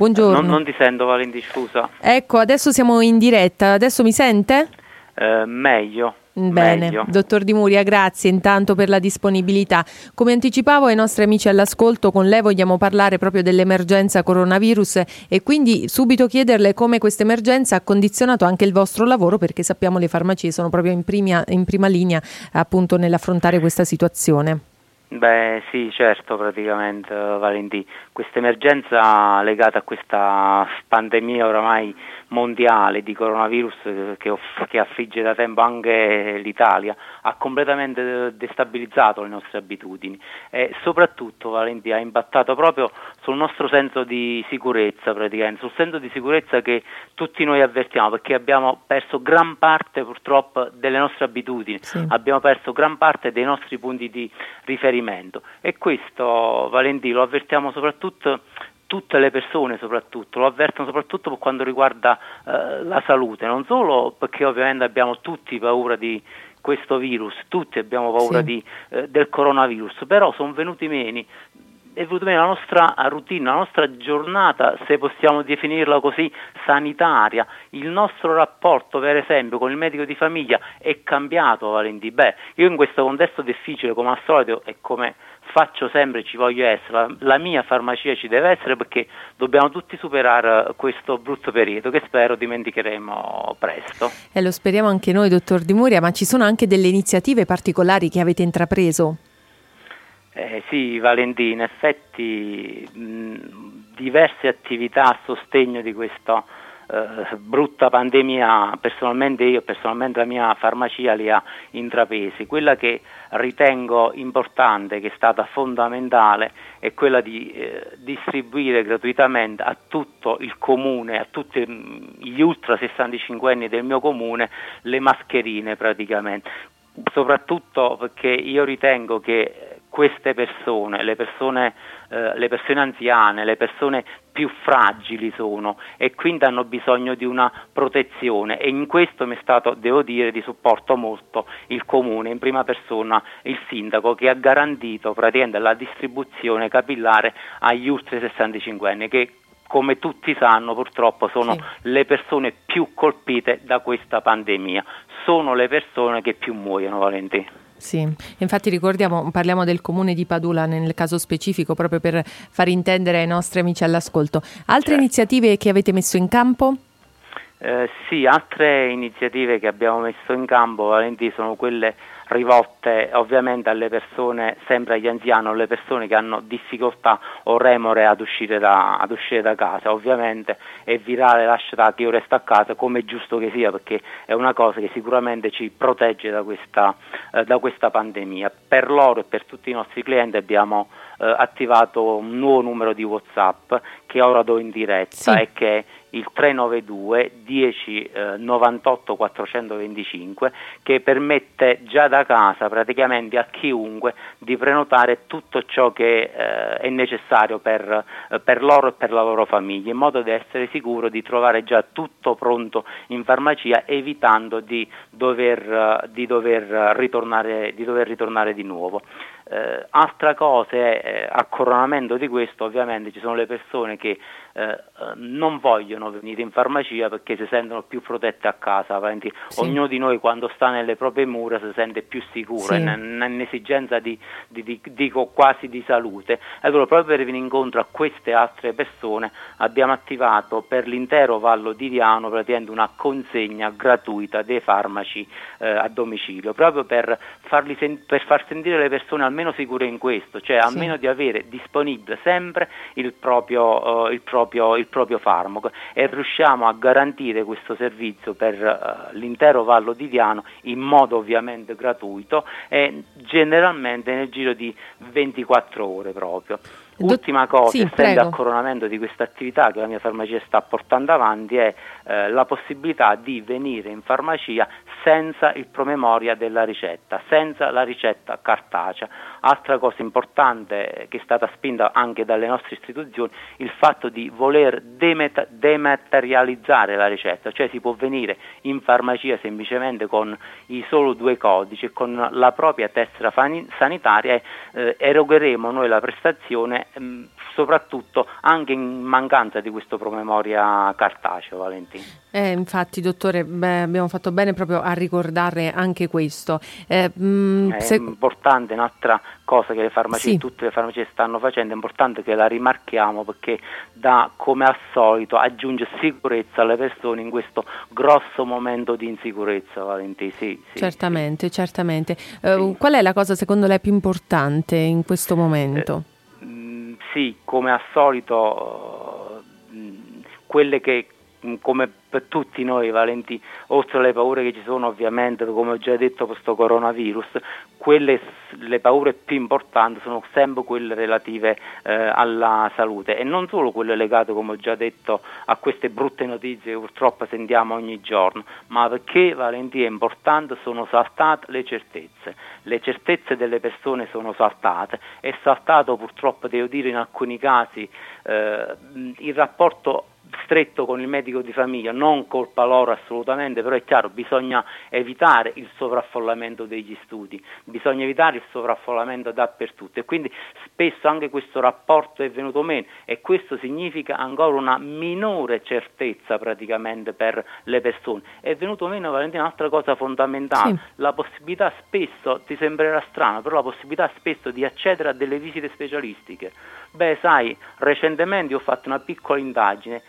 Buongiorno. Non, non ti sento Valenti, scusa. Ecco, adesso siamo in diretta, adesso mi sente? Eh, meglio. Bene, meglio. dottor Di Muria, grazie intanto per la disponibilità. Come anticipavo ai nostri amici all'ascolto, con lei vogliamo parlare proprio dell'emergenza coronavirus e quindi subito chiederle come questa emergenza ha condizionato anche il vostro lavoro, perché sappiamo le farmacie sono proprio in prima, in prima linea appunto nell'affrontare questa situazione. Beh sì, certo, praticamente Valentì. Questa emergenza legata a questa pandemia oramai mondiale di coronavirus che, che, affligge da tempo anche l'Italia ha completamente destabilizzato le nostre abitudini. E soprattutto Valentì ha impattato proprio sul nostro senso di sicurezza praticamente, sul senso di sicurezza che tutti noi avvertiamo perché abbiamo perso gran parte purtroppo delle nostre abitudini, sì. abbiamo perso gran parte dei nostri punti di riferimento. E questo Valentì lo avvertiamo soprattutto tutte le persone soprattutto, lo avvertono soprattutto per quanto riguarda eh, la salute, non solo perché ovviamente abbiamo tutti paura di questo virus, tutti abbiamo paura sì. di, eh, del coronavirus, però sono venuti meno è venuta meno la nostra routine, la nostra giornata, se possiamo definirla così, sanitaria. Il nostro rapporto, per esempio, con il medico di famiglia è cambiato, Valentì. Beh, io in questo contesto difficile, come al solito e come faccio sempre, ci voglio essere, la, la, mia farmacia ci deve essere perché dobbiamo tutti superare questo brutto periodo che spero dimenticheremo presto. E lo speriamo anche noi, dottor Di Muria, ma ci sono anche delle iniziative particolari che avete intrapreso? Eh, sì, Valentina, in effetti mh, diverse attività a sostegno di questa eh, brutta pandemia, personalmente io, personalmente la mia farmacia li ha intrapresi. Quella che ritengo importante, che è stata fondamentale, è quella di eh, distribuire gratuitamente a tutto il comune, a tutti gli ultra 65 anni del mio comune, le mascherine praticamente. Soprattutto perché io ritengo che queste persone, le persone, eh, le persone anziane, le persone più fragili sono e quindi hanno bisogno di una protezione e in questo mi è stato, devo dire, di supporto molto il comune, in prima persona il sindaco che ha garantito praticamente la distribuzione capillare agli ultra 65 anni che come tutti sanno purtroppo sono sì. le persone più colpite da questa pandemia, sono le persone che più muoiono Valentina. Sì, infatti ricordiamo, parliamo del comune di Padula nel caso specifico proprio per far intendere ai nostri amici all'ascolto. Altre certo. iniziative che avete messo in campo? Eh, sì, altre iniziative che abbiamo messo in campo Valenti, sono quelle rivolte ovviamente alle persone, sempre agli anziani, alle persone che hanno difficoltà o remore ad uscire da, ad uscire da casa. Ovviamente evitare lasciare che io resto a casa come è giusto che sia perché è una cosa che sicuramente ci protegge da questa, eh, da questa pandemia. Per loro e per tutti i nostri clienti abbiamo attivato un nuovo numero di Whatsapp che ora do in diretta sì. e che è il 392 10 eh, 98 425 che permette già da casa praticamente a chiunque di prenotare tutto ciò che eh, è necessario per, eh, per, loro e per la loro famiglia in modo da essere sicuro di trovare già tutto pronto in farmacia evitando di dover, di dover, ritornare, di, dover ritornare di nuovo. Eh, altra cosa è, eh, a coronamento di questo ovviamente ci sono le persone che eh, non vogliono venire in farmacia perché si sentono più protette a casa, sì. ognuno di noi quando sta nelle proprie mura si sente più sicuro, sì. è un'esigenza di, di, di, dico quasi di salute. Allora proprio per venire incontro a queste altre persone abbiamo attivato per l'intero Vallo di Diano praticamente una consegna gratuita dei farmaci eh, a domicilio, proprio per, sen- per, far sentire le persone almeno sicure in questo, cioè almeno sì. di avere disponibile sempre il proprio, uh, il proprio, il proprio farmaco e riusciamo a garantire questo servizio per uh, l'intero Vallo di Diano in modo ovviamente gratuito e generalmente nel giro di 24 ore proprio. Ultima cosa, sì, essendo a coronamento di questa attività che la mia farmacia sta portando avanti, è eh, la possibilità di venire in farmacia senza il promemoria della ricetta, senza la ricetta cartacea. Altra cosa importante che è stata spinta anche dalle nostre istituzioni, il fatto di voler demet- dematerializzare la ricetta, cioè si può venire in farmacia semplicemente con i solo due codici e con la propria tessera fani- sanitaria e eh, erogheremo noi la prestazione mh, soprattutto anche in mancanza di questo promemoria cartaceo, Valentino. Eh, infatti, dottore, beh, abbiamo fatto bene proprio a ricordare anche questo. Eh, mh, mm, è se... importante, un'altra cosa che le farmacie, sì. tutte le farmacie stanno facendo, è importante che la rimarchiamo perché dà, come al solito, aggiunge sicurezza alle persone in questo grosso momento di insicurezza, Valentino. Sì, sì, certamente, certamente. Uh, qual è la cosa secondo lei più importante in questo momento? Eh, sì, come al solito, mm, quelle che come per tutti noi Valenti, oltre alle paure che ci sono ovviamente, come ho già detto, questo coronavirus, quelle, le paure più importanti sono sempre quelle relative eh, alla salute e non solo quelle legate, come ho già detto, a queste brutte notizie che purtroppo sentiamo ogni giorno, ma perché Valenti è importante, sono saltate le certezze. Le certezze delle persone sono saltate, è saltato purtroppo, devo dire in alcuni casi, eh, il rapporto stretto con il medico di famiglia, non colpa loro assolutamente, però è chiaro, bisogna evitare il sovraffollamento degli studi, bisogna evitare il sovraffollamento dappertutto e quindi spesso anche questo rapporto è venuto meno e questo significa ancora una minore certezza praticamente per le persone. È venuto meno Valentina un'altra cosa fondamentale, sì. la possibilità spesso, ti sembrerà strano, però la possibilità spesso di accedere a delle visite specialistiche. Beh, sai, recentemente ho fatto una piccola indagine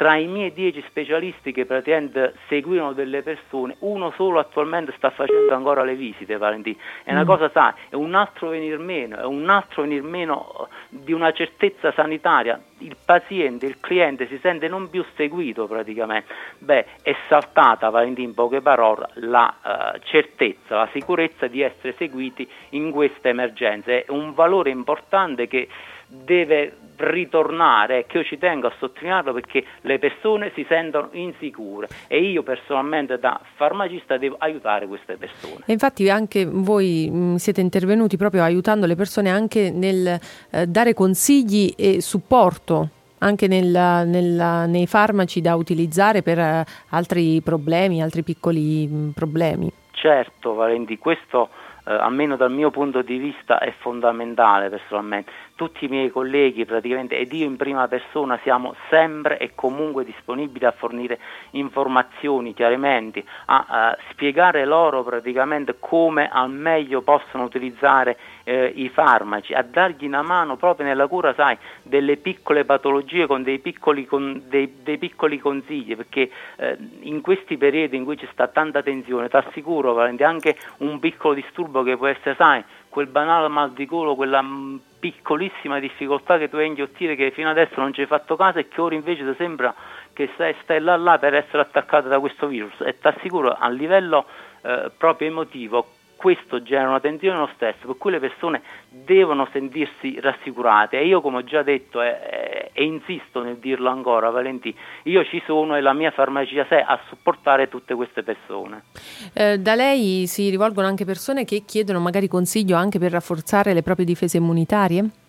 tra i miei dieci specialisti che praticamente seguivano delle persone, uno solo attualmente sta facendo ancora le visite, Valentino. È una mm. cosa, sa, è un altro venir meno, è un altro venir meno di una certezza sanitaria. Il paziente, il cliente si sente non più seguito praticamente. Beh, è saltata, Valentino, in poche parole, la uh, certezza, la sicurezza di essere seguiti in queste emergenze. È un valore importante che deve ritornare, che io ci tengo a sottolinearlo perché le persone si sentono insicure e io personalmente da farmacista devo aiutare queste persone. E infatti anche voi mh, siete intervenuti proprio aiutando le persone anche nel eh, dare consigli e supporto anche nel, nel, nei farmaci da utilizzare per uh, altri problemi, altri piccoli mh, problemi. Certo, Valenti, questo eh, almeno dal mio punto di vista è fondamentale personalmente. Tutti i miei colleghi praticamente ed io in prima persona siamo sempre e comunque disponibili a fornire informazioni, chiarimenti, a, a spiegare loro praticamente come al meglio possono utilizzare eh, i farmaci, a dargli una mano proprio nella cura, sai, delle piccole patologie con dei piccoli, con dei, dei piccoli consigli, perché eh, in questi periodi in cui ci sta tanta tensione, ti assicuro, anche un piccolo disturbo che può essere, sai, quel banale mal di gola, quella mm, piccolissima difficoltà che tu hai a inghiottire che fino adesso non ci hai fatto caso e che ora invece ti sembra che stai, stai là là per essere attaccata da questo virus. E ti assicuro a livello eh, proprio emotivo questo genera una tensione lo stesso, per cui le persone devono sentirsi rassicurate e io come ho già detto e, e insisto nel dirlo ancora Valentì, io ci sono e la mia farmacia sé a supportare tutte queste persone. Eh, da lei si rivolgono anche persone che chiedono magari consiglio anche per rafforzare le proprie difese immunitarie?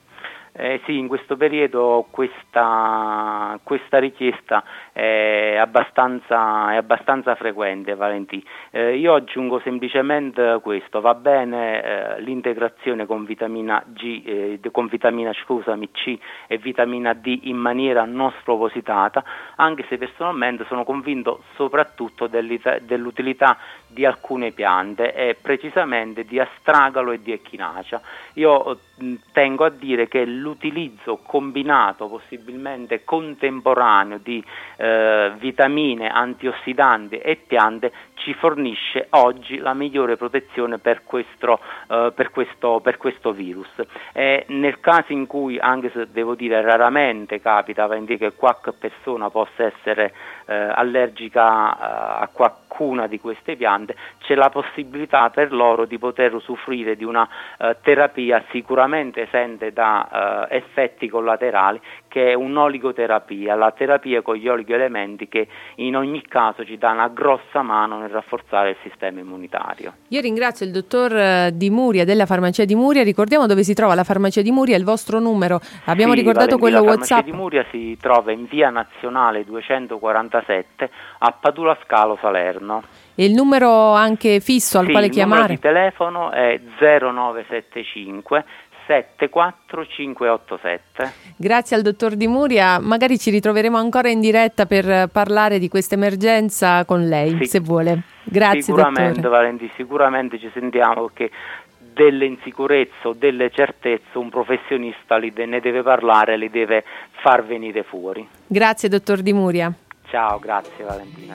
Eh, sì, in questo periodo questa, questa richiesta è abbastanza, è abbastanza frequente, Valentì. Eh, io aggiungo semplicemente questo, va bene eh, l'integrazione con vitamina, G, eh, con vitamina scusami, C e vitamina D in maniera non spropositata, anche se personalmente sono convinto soprattutto dell'utilità di alcune piante e precisamente di astragalo e di echinacea. Io mh, tengo a dire che l'utilizzo combinato, possibilmente contemporaneo di eh, vitamine, antiossidanti e piante ci fornisce oggi la migliore protezione per questo, eh, per questo, per questo virus. E nel caso in cui, anche se devo dire raramente capita che qualche persona possa essere eh, allergica eh, a qualcuna di queste piante, c'è la possibilità per loro di poter usufruire di una eh, terapia sicuramente esente da eh, effetti collaterali che è un'oligoterapia, la terapia con gli oligoelementi che in ogni caso ci dà una grossa mano nel rafforzare il sistema immunitario. Io ringrazio il dottor eh, Di Muria della farmacia di Muria, ricordiamo dove si trova la farmacia di Muria, il vostro numero, abbiamo sì, ricordato quello la WhatsApp. La farmacia di Muria si trova in via nazionale 247 a Padula Scalo Salerno. E il numero anche fisso al sì, quale chiamare? Il numero di telefono è 0975 74587. Grazie al dottor Di Muria, magari ci ritroveremo ancora in diretta per parlare di questa emergenza con lei, sì. se vuole. Grazie sicuramente, dottore. Valenti, sicuramente ci sentiamo perché delle insicurezze o delle certezze un professionista ne deve parlare, le deve far venire fuori. Grazie dottor Di Muria. Ciao, grazie Valentina.